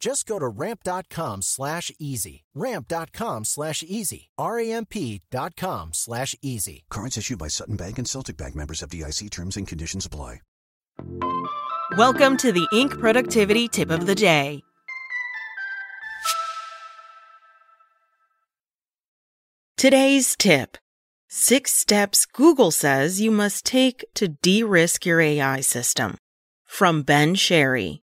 Just go to ramp.com slash easy. Ramp.com slash easy. R-A-M-P dot com slash easy. Cards issued by Sutton Bank and Celtic Bank members FDIC terms and conditions apply. Welcome to the Inc. Productivity Tip of the Day. Today's tip Six steps Google says you must take to de risk your AI system. From Ben Sherry.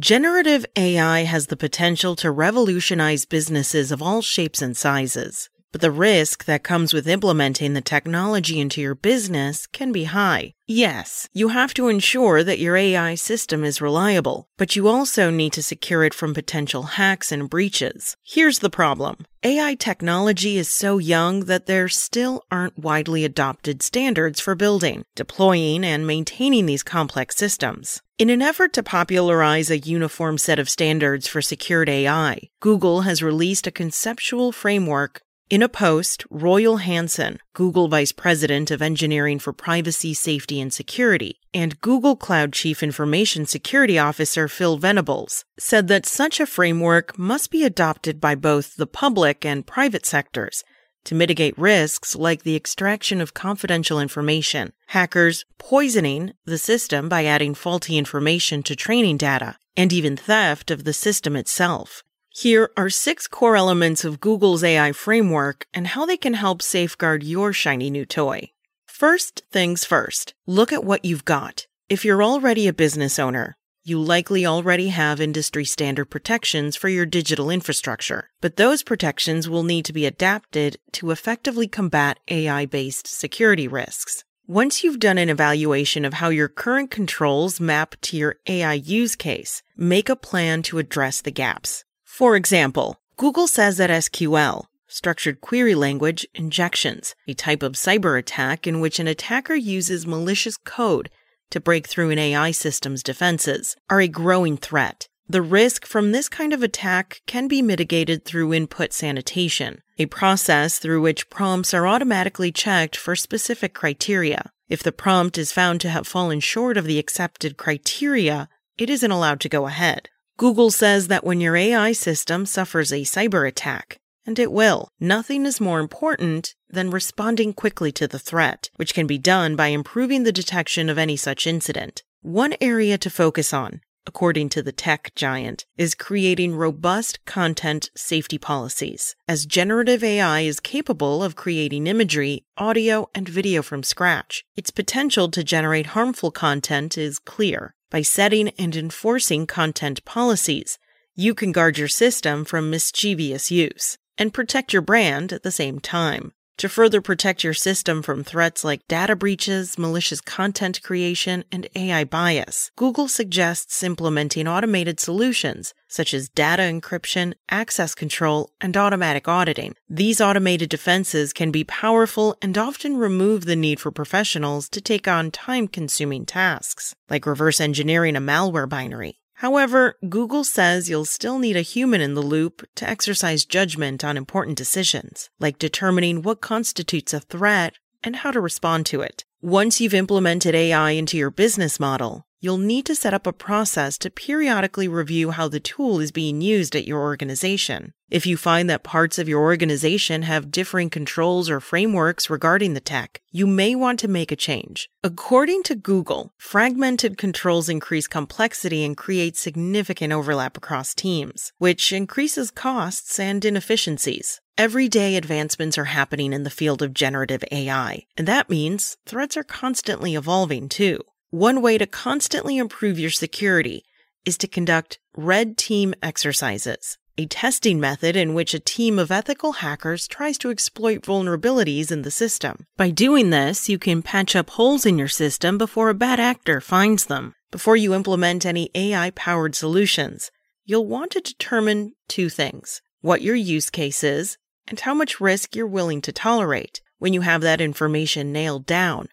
Generative AI has the potential to revolutionize businesses of all shapes and sizes. But the risk that comes with implementing the technology into your business can be high. Yes, you have to ensure that your AI system is reliable, but you also need to secure it from potential hacks and breaches. Here's the problem. AI technology is so young that there still aren't widely adopted standards for building, deploying, and maintaining these complex systems. In an effort to popularize a uniform set of standards for secured AI, Google has released a conceptual framework in a post, Royal Hansen, Google Vice President of Engineering for Privacy, Safety, and Security, and Google Cloud Chief Information Security Officer Phil Venables, said that such a framework must be adopted by both the public and private sectors to mitigate risks like the extraction of confidential information, hackers poisoning the system by adding faulty information to training data, and even theft of the system itself. Here are six core elements of Google's AI framework and how they can help safeguard your shiny new toy. First things first, look at what you've got. If you're already a business owner, you likely already have industry standard protections for your digital infrastructure, but those protections will need to be adapted to effectively combat AI based security risks. Once you've done an evaluation of how your current controls map to your AI use case, make a plan to address the gaps. For example, Google says that SQL, structured query language injections, a type of cyber attack in which an attacker uses malicious code to break through an AI system's defenses, are a growing threat. The risk from this kind of attack can be mitigated through input sanitation, a process through which prompts are automatically checked for specific criteria. If the prompt is found to have fallen short of the accepted criteria, it isn't allowed to go ahead. Google says that when your AI system suffers a cyber attack, and it will, nothing is more important than responding quickly to the threat, which can be done by improving the detection of any such incident. One area to focus on, according to the tech giant, is creating robust content safety policies, as generative AI is capable of creating imagery, audio, and video from scratch. Its potential to generate harmful content is clear. By setting and enforcing content policies, you can guard your system from mischievous use and protect your brand at the same time. To further protect your system from threats like data breaches, malicious content creation, and AI bias, Google suggests implementing automated solutions such as data encryption, access control, and automatic auditing. These automated defenses can be powerful and often remove the need for professionals to take on time consuming tasks, like reverse engineering a malware binary. However, Google says you'll still need a human in the loop to exercise judgment on important decisions, like determining what constitutes a threat and how to respond to it. Once you've implemented AI into your business model, you'll need to set up a process to periodically review how the tool is being used at your organization. If you find that parts of your organization have differing controls or frameworks regarding the tech, you may want to make a change. According to Google, fragmented controls increase complexity and create significant overlap across teams, which increases costs and inefficiencies. Everyday advancements are happening in the field of generative AI, and that means threats are constantly evolving too. One way to constantly improve your security is to conduct red team exercises, a testing method in which a team of ethical hackers tries to exploit vulnerabilities in the system. By doing this, you can patch up holes in your system before a bad actor finds them. Before you implement any AI powered solutions, you'll want to determine two things what your use case is and how much risk you're willing to tolerate. When you have that information nailed down,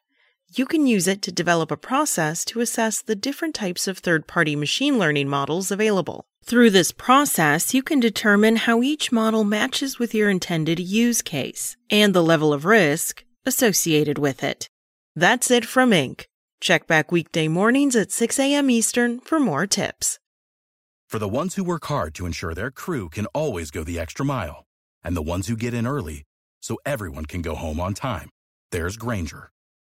you can use it to develop a process to assess the different types of third party machine learning models available. Through this process, you can determine how each model matches with your intended use case and the level of risk associated with it. That's it from Inc. Check back weekday mornings at 6 a.m. Eastern for more tips. For the ones who work hard to ensure their crew can always go the extra mile, and the ones who get in early so everyone can go home on time, there's Grainger